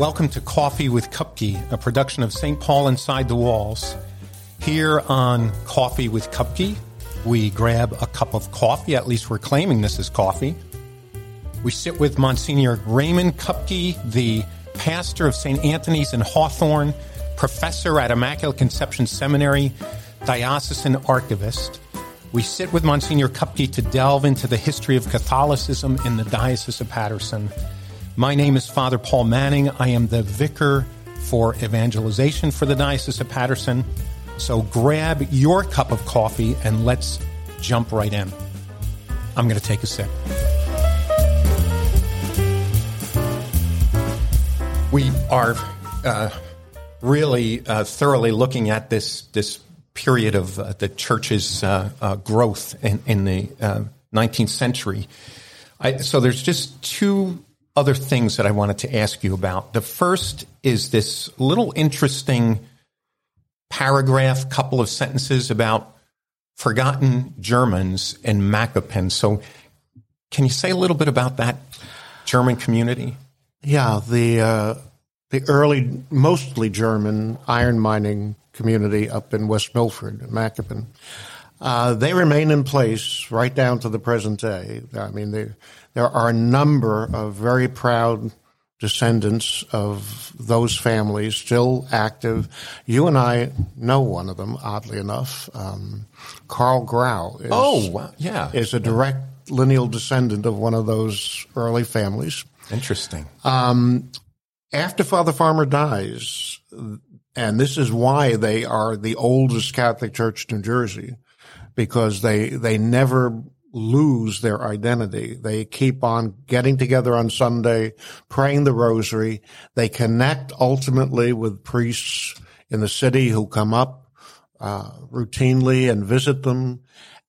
Welcome to Coffee with Kupke, a production of St. Paul Inside the Walls. Here on Coffee with Kupke, we grab a cup of coffee, at least we're claiming this is coffee. We sit with Monsignor Raymond Kupke, the pastor of St. Anthony's in Hawthorne, professor at Immaculate Conception Seminary, diocesan archivist. We sit with Monsignor Kupke to delve into the history of Catholicism in the Diocese of Paterson. My name is Father Paul Manning. I am the vicar for evangelization for the Diocese of Paterson. So grab your cup of coffee and let's jump right in. I'm going to take a sip. We are uh, really uh, thoroughly looking at this this period of uh, the church's uh, uh, growth in, in the 19th uh, century. I, so there's just two other things that I wanted to ask you about. The first is this little interesting paragraph, couple of sentences about forgotten Germans in Macopin. So, can you say a little bit about that German community? Yeah, the uh, the early, mostly German iron mining community up in West Milford, Macopin. Uh, they remain in place right down to the present day. I mean, there there are a number of very proud descendants of those families still active. You and I know one of them, oddly enough. Um, Carl Grau. Is, oh, wow. yeah, is a direct lineal descendant of one of those early families. Interesting. Um, after Father Farmer dies, and this is why they are the oldest Catholic Church in New Jersey because they they never lose their identity. They keep on getting together on Sunday, praying the rosary. They connect ultimately with priests in the city who come up uh, routinely and visit them.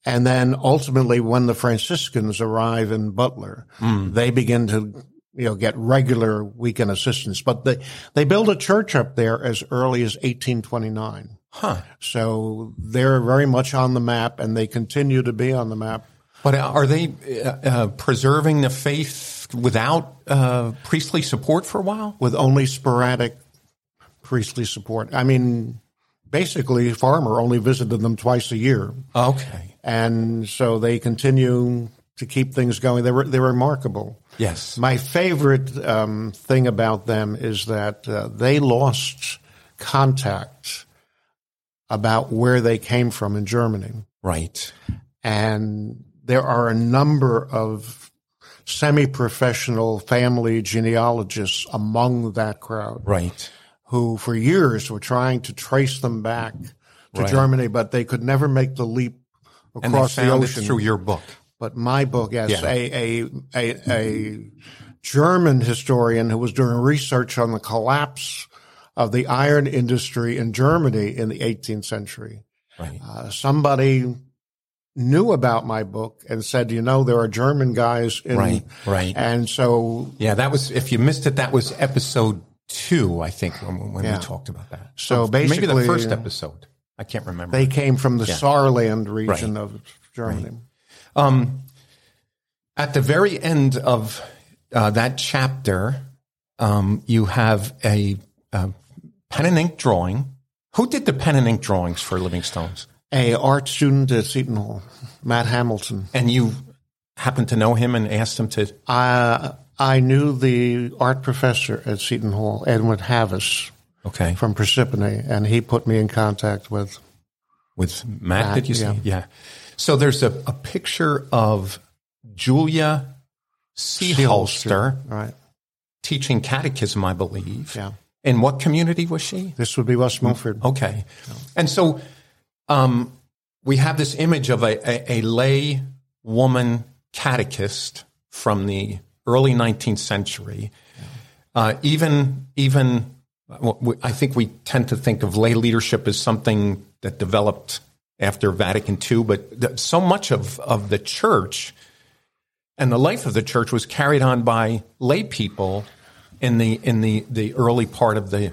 And then ultimately, when the Franciscans arrive in Butler, mm. they begin to you know, get regular weekend assistance. But they, they build a church up there as early as 1829. Huh. So they're very much on the map and they continue to be on the map. But are they uh, uh, preserving the faith without uh, priestly support for a while? With only sporadic priestly support. I mean, basically, Farmer only visited them twice a year. Okay. And so they continue to keep things going. They were they're remarkable. Yes. My favorite um, thing about them is that uh, they lost contact about where they came from in Germany. Right. And there are a number of semi-professional family genealogists among that crowd. Right. Who for years were trying to trace them back to right. Germany, but they could never make the leap across the ocean. through your book. But my book, yes, yeah. a, a, a, a German historian who was doing research on the collapse of the iron industry in Germany in the 18th century. Right. Uh, somebody knew about my book and said, you know, there are German guys in, right, right. And so, yeah, that was, if you missed it, that was episode two, I think, when, when yeah. we talked about that. So, so basically, maybe the first episode. I can't remember. They came from the yeah. Saarland region right. of Germany. Right. Um, at the very end of uh, that chapter, um, you have a, a pen and ink drawing. Who did the pen and ink drawings for Living Stones? A art student at Seton Hall, Matt Hamilton. And you happened to know him and asked him to? Uh, I knew the art professor at Seton Hall, Edwin Havis. Okay. From Persephone, and he put me in contact with with Matt. Matt did you say? Yeah. So there's a, a picture of Julia Seeholster, right? Teaching catechism, I believe. Yeah. In what community was she? This would be West Milford. Okay. And so um, we have this image of a, a, a, lay woman catechist from the early 19th century. Uh, even, even, I think we tend to think of lay leadership as something that developed after Vatican II, but so much of, of the church and the life of the church was carried on by lay people in the in the, the early part of the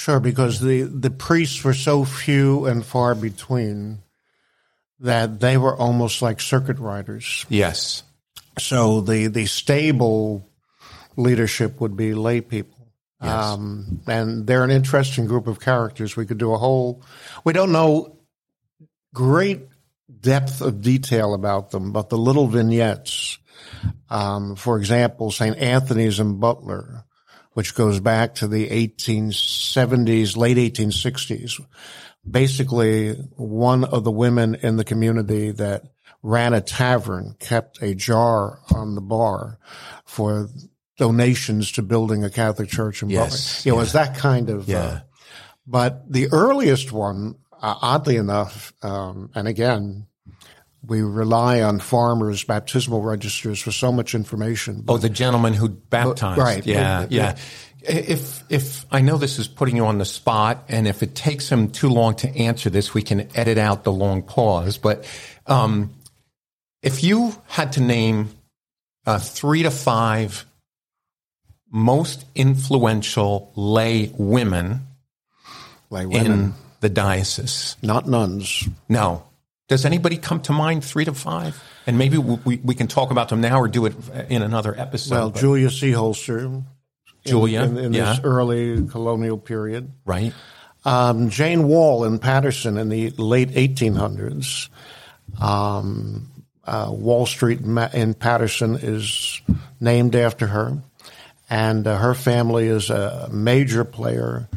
Sure, because the, the priests were so few and far between that they were almost like circuit riders. Yes. So the, the stable leadership would be lay people. Um, and they're an interesting group of characters. We could do a whole, we don't know great depth of detail about them, but the little vignettes, um, for example, St. Anthony's and Butler, which goes back to the 1870s, late 1860s. Basically, one of the women in the community that ran a tavern kept a jar on the bar for donations to building a Catholic church in Yes, Butler. It was that kind of, Yeah. uh, but the earliest one, uh, oddly enough, um, and again, we rely on farmers' baptismal registers for so much information. Oh, the gentleman who baptized. right. Yeah, But- yeah. If if I know this is putting you on the spot, and if it takes him too long to answer this, we can edit out the long pause. But um, if you had to name uh, three to five most influential lay women like in the diocese, not nuns. no. Does anybody come to mind? Three to five, and maybe we, we, we can talk about them now or do it in another episode. Well, but- Julia Seeholster. in- Julia, in, in yeah. this early colonial period. right? Um, Jane Wall in Paterson in the late 1800s. Um, uh, Wall Street in in Paterson is named after her, and uh, her family is a major player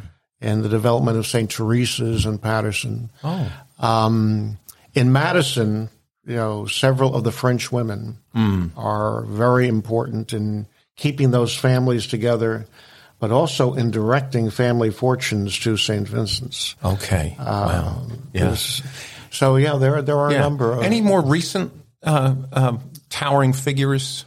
in the development of St. Teresa's in Paterson. Oh, Um, in Madison, you know, several of the French women are very important in keeping those families together, but also in directing family fortunes to St. Vincent's. okay. wow. Yeah. There's- So yeah, there there are a number of Any more recent uh, um, towering figures?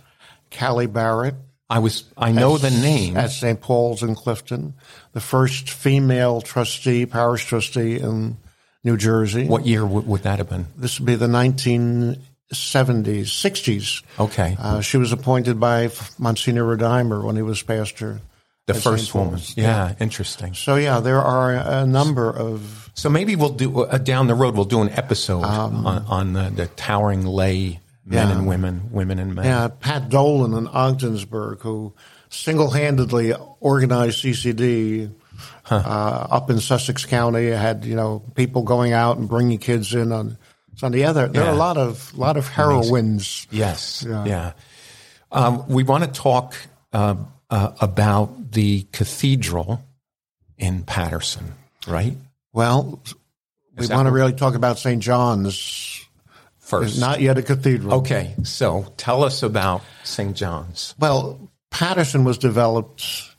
Callie Barrett I was. I know the name. at St. Paul's in Clifton, the first female trustee, parish trustee in New Jersey. What year w- would that have been? This would be the 1970s, 60s. Okay, Uh, she was appointed by Monsignor Rodimer when he was pastor. the first woman. Paul's. Yeah, interesting. So yeah, there are a number of So maybe we'll do uh, down the road. We'll do an episode Um, on, on the, the towering lay men and women, women and men. yeah, Pat Dolan in Ogdensburg who single-handedly organized CCD uh, up in Sussex County. Had you know people going out and bringing kids in on Sunday. Yeah, there, there are a lot of lot of heroines. Yes. Yeah. Yeah. Um, we want to talk uh, uh, about the cathedral in Paterson, right? Well, we want to really talk about St. John's. First. Not yet a cathedral. okay. So tell us about St. John's. Well, Paterson was developed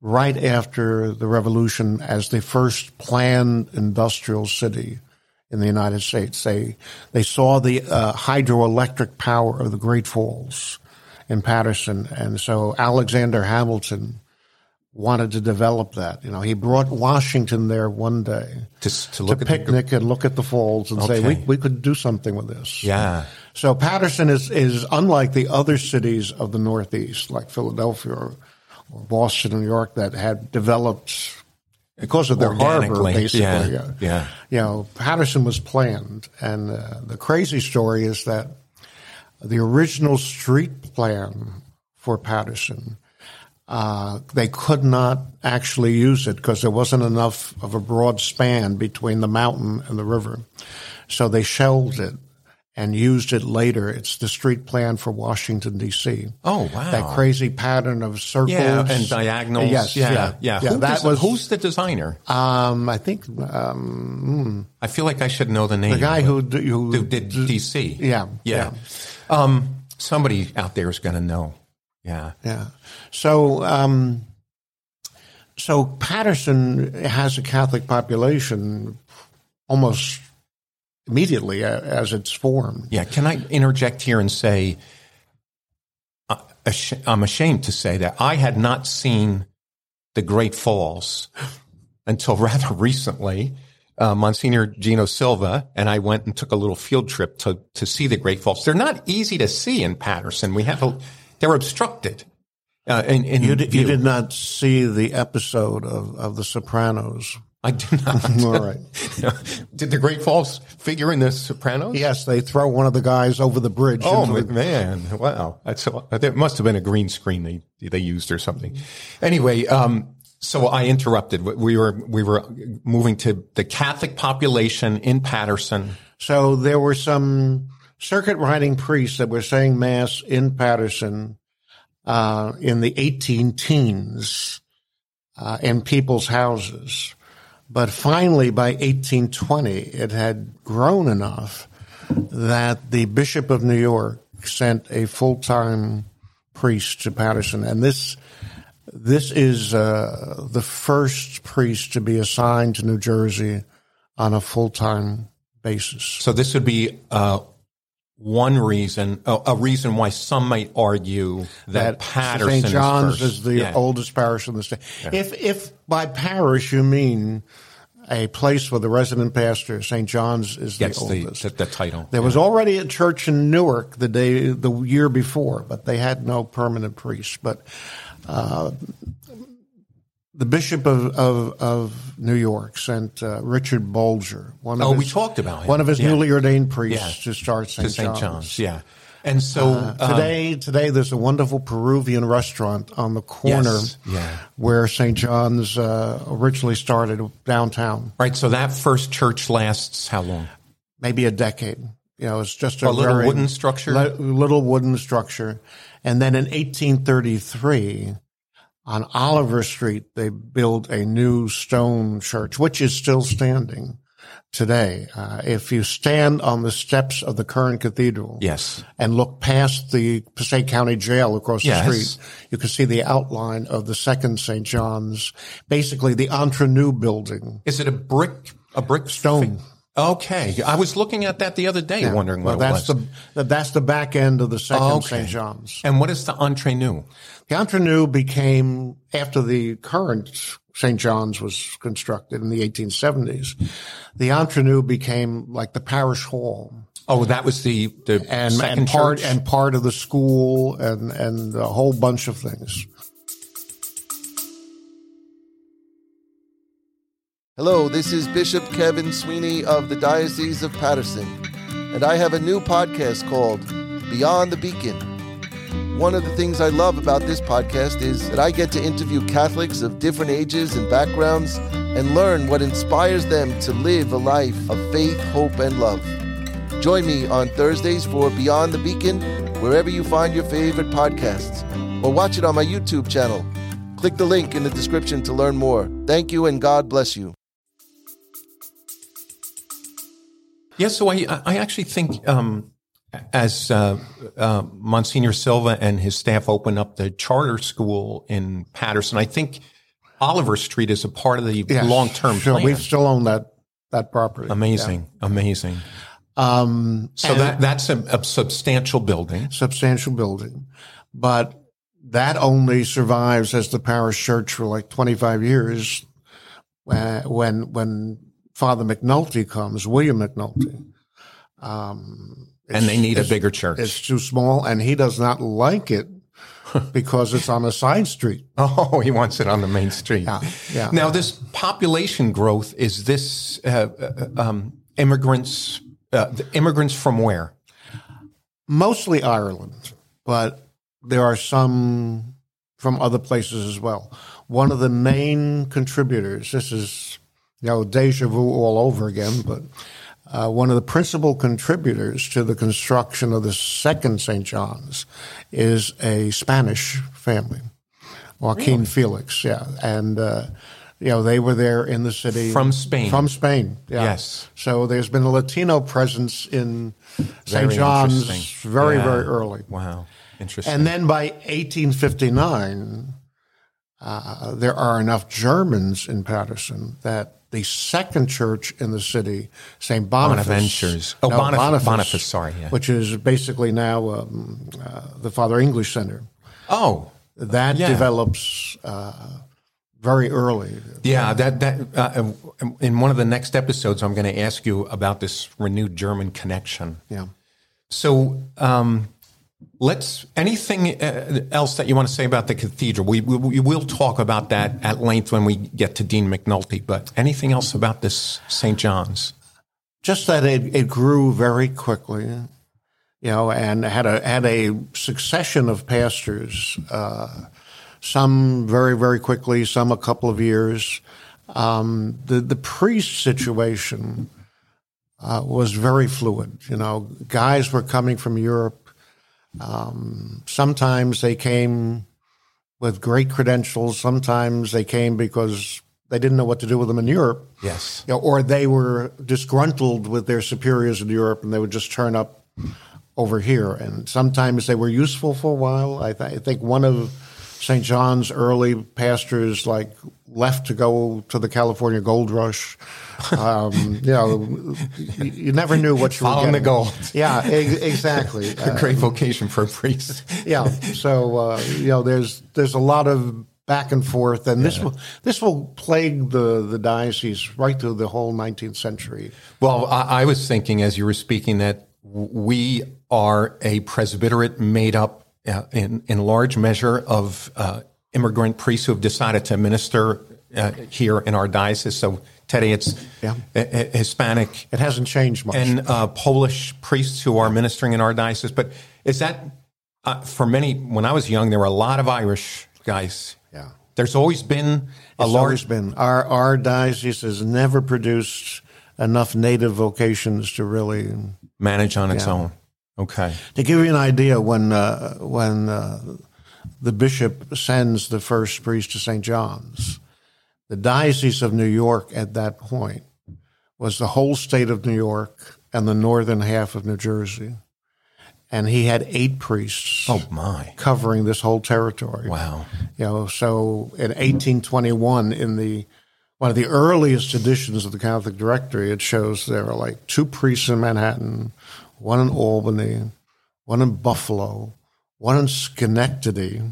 right after the revolution as the first planned industrial city in the United States. They they saw the uh, hydroelectric power of the Great Falls in Paterson, and so Alexander Hamilton wanted to develop that. You know, he brought Washington there one day To, to to at the, picnic and look at the falls and say we we could do something with this. yeah. So Paterson is, is unlike the other cities of the Northeast, like Philadelphia or, or Boston, New York, that had developed because of their harbor, basically. yeah, yeah. You know, Paterson was planned, and uh, the crazy story is that the original street plan for Paterson, uh, they could not actually use it because there wasn't enough of a broad span between the mountain and the river. So they shelved it and used it later. It's the street plan for Washington D.C. Oh, wow. That crazy pattern of circles Yeah, and diagonals. Yes, yeah, yeah, Who that des- was who's the designer? Um, I think um, I feel like I should know the name. the guy who d- who who did DC. Yeah, yeah. Um, somebody out there is going to know. Yeah. Yeah. So, um, so Paterson has a Catholic population almost immediately as it's formed. Yeah. Can I interject here and say, uh, I'm ashamed to say that I had not seen the Great Falls until rather recently. Uh, Monsignor Geno Sylva and I went and took a little field trip to, to see the Great Falls. They're not easy to see in Paterson. We have a, they're obstructed. Uh, in, in You did, you did not see the episode of, of The Sopranos. I do not. All right. Did the Great Falls figure in the Sopranos? Yes, they throw one of the guys over the bridge. Oh the- man! Wow, that's a, there must have been a green screen they they used or something. Anyway, um, So I interrupted. We were we were moving to the Catholic population in Paterson. So there were some circuit riding priests that were saying mass in Paterson uh, in the 18 teens uh, in people's houses. But finally, by 1820, it had grown enough that the Bishop of New York sent a full time priest to Paterson. And this this is uh, the first priest to be assigned to New Jersey on a full time basis. So this would be uh, one reason, a reason why some might argue that, that Paterson St. John's is, is the yeah. oldest parish in the state. Yeah. If if by parish you mean a place where the resident pastor, St. John's, is Gets the oldest. The, the, title. There yeah. was already a church in Newark the day, the year before, but they had no permanent priest. But uh, the Bishop of, of, of, New York sent uh, Richard Bulger, one of oh, his, we talked about him. one of his yeah. newly ordained priests, yeah. to start St. John's. John's. Yeah. And so uh, um, today, today there's a wonderful Peruvian restaurant on the corner yes, yeah. where St. John's uh, originally started downtown. Right. So that first church lasts how long? Maybe a decade. You know, it's just a, a little wooden structure. little wooden structure, and then in 1833, on Oliver Street, they built a new stone church, which is still standing today. Uh, if you stand on the steps of the current cathedral, yes, and look past the Passaic County Jail across yes. the street, you can see the outline of the second St. John's, basically the entre nous building. Is it a brick, a brick stone? Okay, I was looking at that the other day, yeah. wondering what well, that's was. The, that's the back end of the second okay. St. John's. And what is the entre nous? The entre nous became after the current St. John's was constructed in the 1870s. The entre nous became like the parish hall. Oh, that was the the and, and part church? and part of the school and and a whole bunch of things. Hello, this is Bishop Kevin Sweeney of the Diocese of Paterson, and I have a new podcast called Beyond the Beacon. One of the things I love about this podcast is that I get to interview Catholics of different ages and backgrounds and learn what inspires them to live a life of faith, hope, and love. Join me on Thursdays for Beyond the Beacon, wherever you find your favorite podcasts, or watch it on my YouTube channel. Click the link in the description to learn more. Thank you and God bless you. Yes, so I, I actually think um, as uh, uh, Monsignor Sylva and his staff open up the charter school in Paterson, I think Oliver Street is a part of the yes, long term sure. plan. We still own that that property. Amazing, yeah. amazing. Um, so that that's a, a, substantial building. Substantial building, but that only survives as the parish church for like twenty five years. Uh, when when Father McNulty comes, William McNulty. Um, and they need a bigger church. It's too small, and he does not like it because it's on a side street. Oh, he wants it on the main street. Yeah, yeah. Now, this population growth is this uh, uh, um, immigrants? Uh, immigrants from where? Mostly Ireland, but there are some from other places as well. One of the main contributors. This is you know deja vu all over again, but uh, one of the principal contributors to the construction of the second St. John's is a Spanish family, Joaquin really? Felix. Yeah, and uh, you know they were there in the city from Spain. From Spain, yeah. yes. So there's been a Latino presence in St. John's very yeah. very early. Wow, interesting. And then by 1859. Uh, there are enough Germans in Paterson that the second church in the city, St. Boniface. Bonaventures. Oh, no, Bonif- Boniface, Boniface, sorry. Yeah. Which is basically now um, uh, the Father English Center. Oh. That yeah. develops uh, very early. Yeah, that, that uh, in one of the next episodes, I'm going to ask you about this renewed German connection. Yeah. So, um, Let's anything uh, else that you want to say about the cathedral. We, we, we will talk about that at length when we get to Dean McNulty. But anything else about this St. John's? Just that it, it grew very quickly, you know, and had a had a succession of pastors uh, some very, very quickly, some a couple of years. Um, the, the priest situation uh, was very fluid. You know, guys were coming from Europe. Um, sometimes they came with great credentials. Sometimes they came because they didn't know what to do with them in Europe. Yes. You know, or they were disgruntled with their superiors in Europe and they would just turn up over here. And sometimes they were useful for a while. I, th- I think one of St. John's early pastors like left to go to the California gold rush. Um, you know, you, never knew what you Following were the getting. gold. Yeah, e- exactly. A great vocation for a priest. yeah. So uh, you know, there's there's a lot of back and forth, and this will this will plague the the diocese right through the whole 19th century. Well, I, I was thinking as you were speaking that we are a presbyterate made up uh, in, in large measure of uh, immigrant priests who have decided to minister uh, here in our diocese. So, Teddy, it's Yeah. uh, uh, Hispanic It hasn't changed much. and uh, Polish priests who are ministering in our diocese. But is that uh, for many? When I was young, there were a lot of Irish guys. Yeah. There's always been a It's large. been our our diocese has never produced enough native vocations to really manage on its own. Okay. to give you an idea. When uh, when uh, the bishop sends the first priest to St. John's, the diocese of New York at that point was the whole state of New York and the northern half of New Jersey, and he had eight priests Oh my! covering this whole territory. Wow. You know, so in 1821, in the one of the earliest editions of the Catholic Directory, it shows there are like two priests in Manhattan, one in Albany, one in Buffalo, one in Schenectady,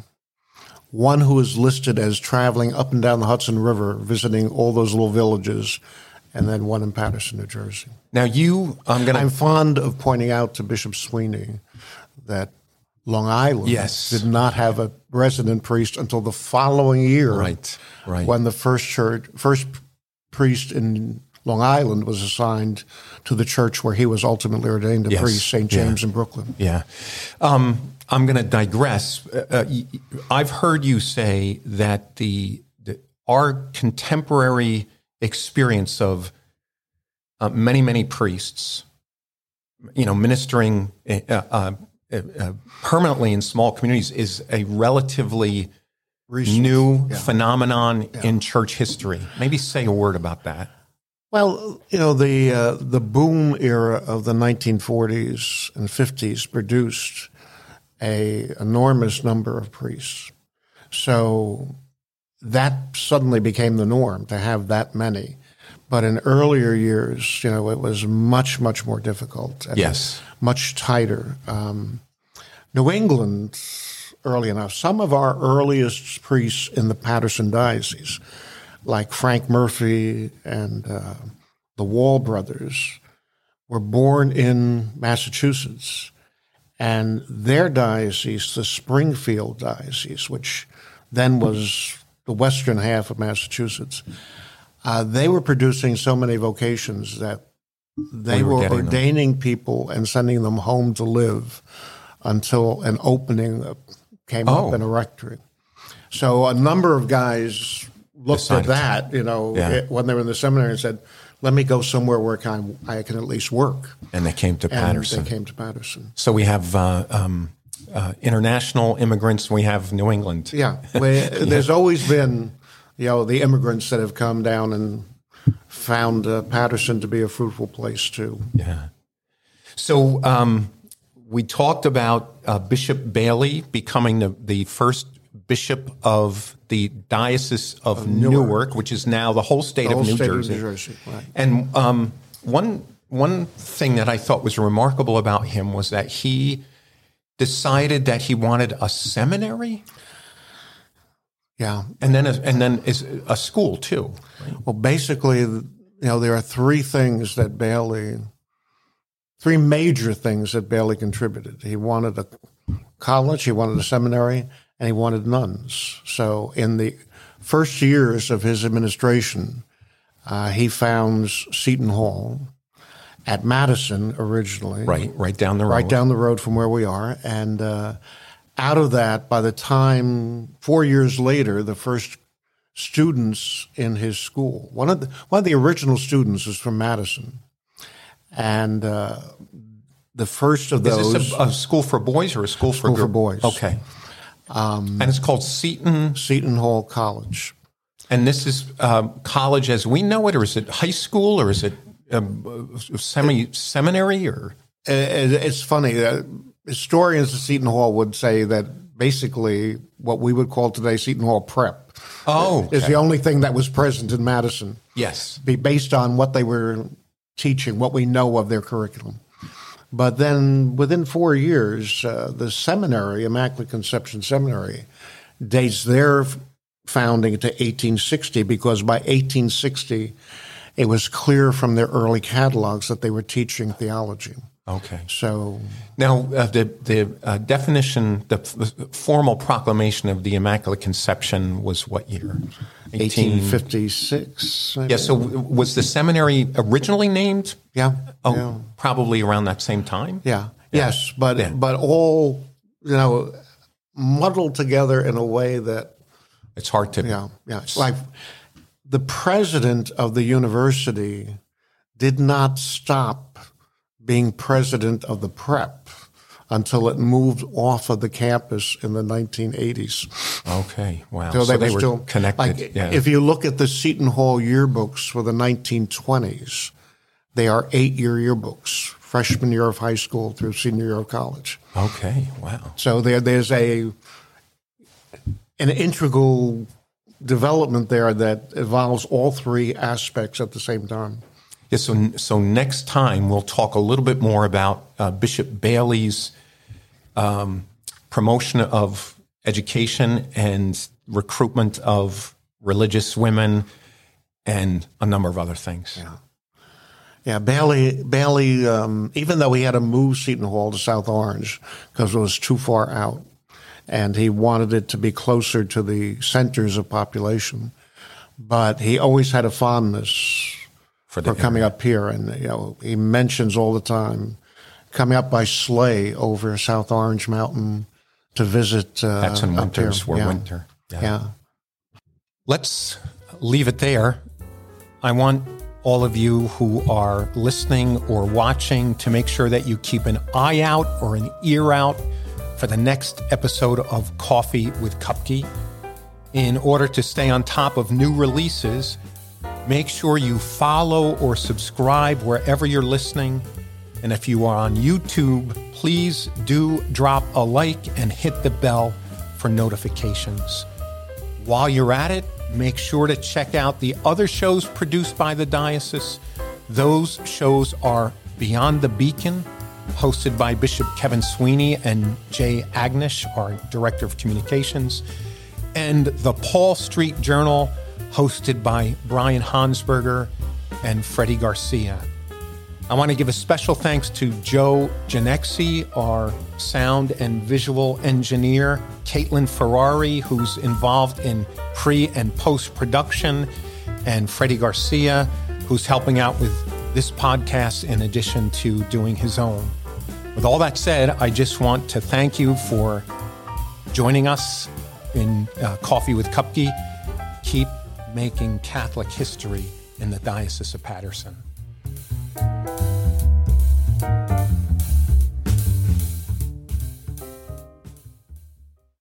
one who is listed as traveling up and down the Hudson River, visiting all those little villages, and then one in Paterson, New Jersey. Now you, I'm gonna. I'm fond of pointing out to Bishop Sweeney that Long Island Yes. did not have a resident priest until the following year. Right, right. When the first church, first priest in Long Island was assigned to the church where he was ultimately ordained a Yes, priest, St. yeah. James in Brooklyn. Yeah. Um, I'm going to digress. Uh, uh, I've heard you say that the, the our contemporary experience of uh, many, many priests, you know, ministering uh, uh, uh, uh, permanently in small communities is a relatively new phenomenon in church history. Maybe say a word about that. Well, you know, the uh, the boom era of the 1940s and 50s produced a enormous number of priests. So that suddenly became the norm to have that many. But in earlier years, you know, it was much, much more difficult. And Yes. Much tighter. Um, New England, early enough, some of our earliest priests in the Paterson Diocese, like Frank Murphy and uh, the Wall brothers, were born in Massachusetts. And their diocese, the Springfield Diocese, which then was the western half of Massachusetts, uh, they were producing so many vocations that they We were were, getting them. ordaining people and sending them home to live until an opening came Oh. up in a rectory. So a number of guys looked at that, you know, Yeah. it- when they were in the seminary and said, "Let me go somewhere where I can, I can at least work." And they came to And Paterson. they came to Paterson. So we have uh, um, uh, international immigrants. We have New England. Yeah, well, there's always been, you know, the immigrants that have come down and found uh, Paterson to be a fruitful place too. Yeah. So um, we talked about uh, Bishop Bayley becoming the, the first bishop of the Diocese of, Newark, which is now the whole state, The whole of, New state of Jersey. New Jersey, right. And um, one one thing that I thought was remarkable about him was that he decided that he wanted a seminary Yeah. and then a, and then is a school too. Well, basically, you know, there are three things that Bayley, three major things that Bayley contributed. He wanted a college, he wanted a seminary, and he wanted nuns. So in the first years of his administration, uh, he founds Seton Hall at Madison originally. Right, right down the road. right down the road from where we are, and uh, out of that, by the time four years later, the first students in his school, one of the one of the original students was from Madison, and uh, the first of those. Is this a, a, school for boys or a school, school for, for boys? Okay. Um, and it's called Seton Seton Hall College. And this is um, college as we know it, or is it high school, or is it um, semi seminary, or? It's funny. Uh, historians of Seton Hall would say that basically what we would call today Seton Hall Prep. Oh, okay. is the only thing that was present in Madison. Yes, be based on what they were teaching, what we know of their curriculum. But then within four years, uh, the seminary, Immaculate Conception Seminary, dates their founding to 1860 because by 1860, it was clear from their early catalogs that they were teaching theology. Okay. So now uh, the the uh, definition, the, the, formal proclamation of the Immaculate Conception was what year? 1856. Yeah. So was the seminary originally named? Yeah. Oh, yeah. probably around that same time. Yeah. yeah. Yes, but yeah. but all you know muddled together in a way that it's hard to. Yeah. Yeah. Like the president of the university did not stop being president of the prep until it moved off of the campus in the 1980s. Okay, wow. So, so they, were, were still connected. Like, yeah. If you look at the Seton Hall yearbooks for the 1920s, they are eight-year yearbooks, freshman year of high school through senior year of college. Okay, wow. So there, there's a an integral development there that involves all three aspects at the same time. Yeah, so, so next time we'll talk a little bit more about uh, Bishop Bayley's um, promotion of education and recruitment of religious women and a number of other things. Yeah. Yeah, Bayley, Bayley, um, even though he had to move Seton Hall to South Orange because it was too far out, and he wanted it to be closer to the centers of population, but he always had a fondness for, for coming up here. And you know, he mentions all the time coming up by sleigh over South Orange Mountain to visit. Uh, That's in winters. We're yeah. winter. Yeah. yeah. Let's leave it there. I want all of you who are listening or watching to make sure that you keep an eye out or an ear out for the next episode of Coffee with Kupke. In order to stay on top of new releases, Make sure you follow or subscribe wherever you're listening. And if you are on YouTube, please do drop a like and hit the bell for notifications. While you're at it, make sure to check out the other shows produced by the diocese. Those shows are Beyond the Beacon, hosted by Bishop Kevin Sweeney and Jay Agnish, our Director of Communications, and the Paul Street Journal hosted by Brian Hansberger and Freddie Garcia. I want to give a special thanks to Joe Ginexi, our sound and visual engineer, Caitlin Ferrari, who's involved in pre and post production, and Freddie Garcia, who's helping out with this podcast in addition to doing his own. With all that said, I just want to thank you for joining us in uh, Coffee with Kupke. Keep making Catholic history in the Diocese of Paterson.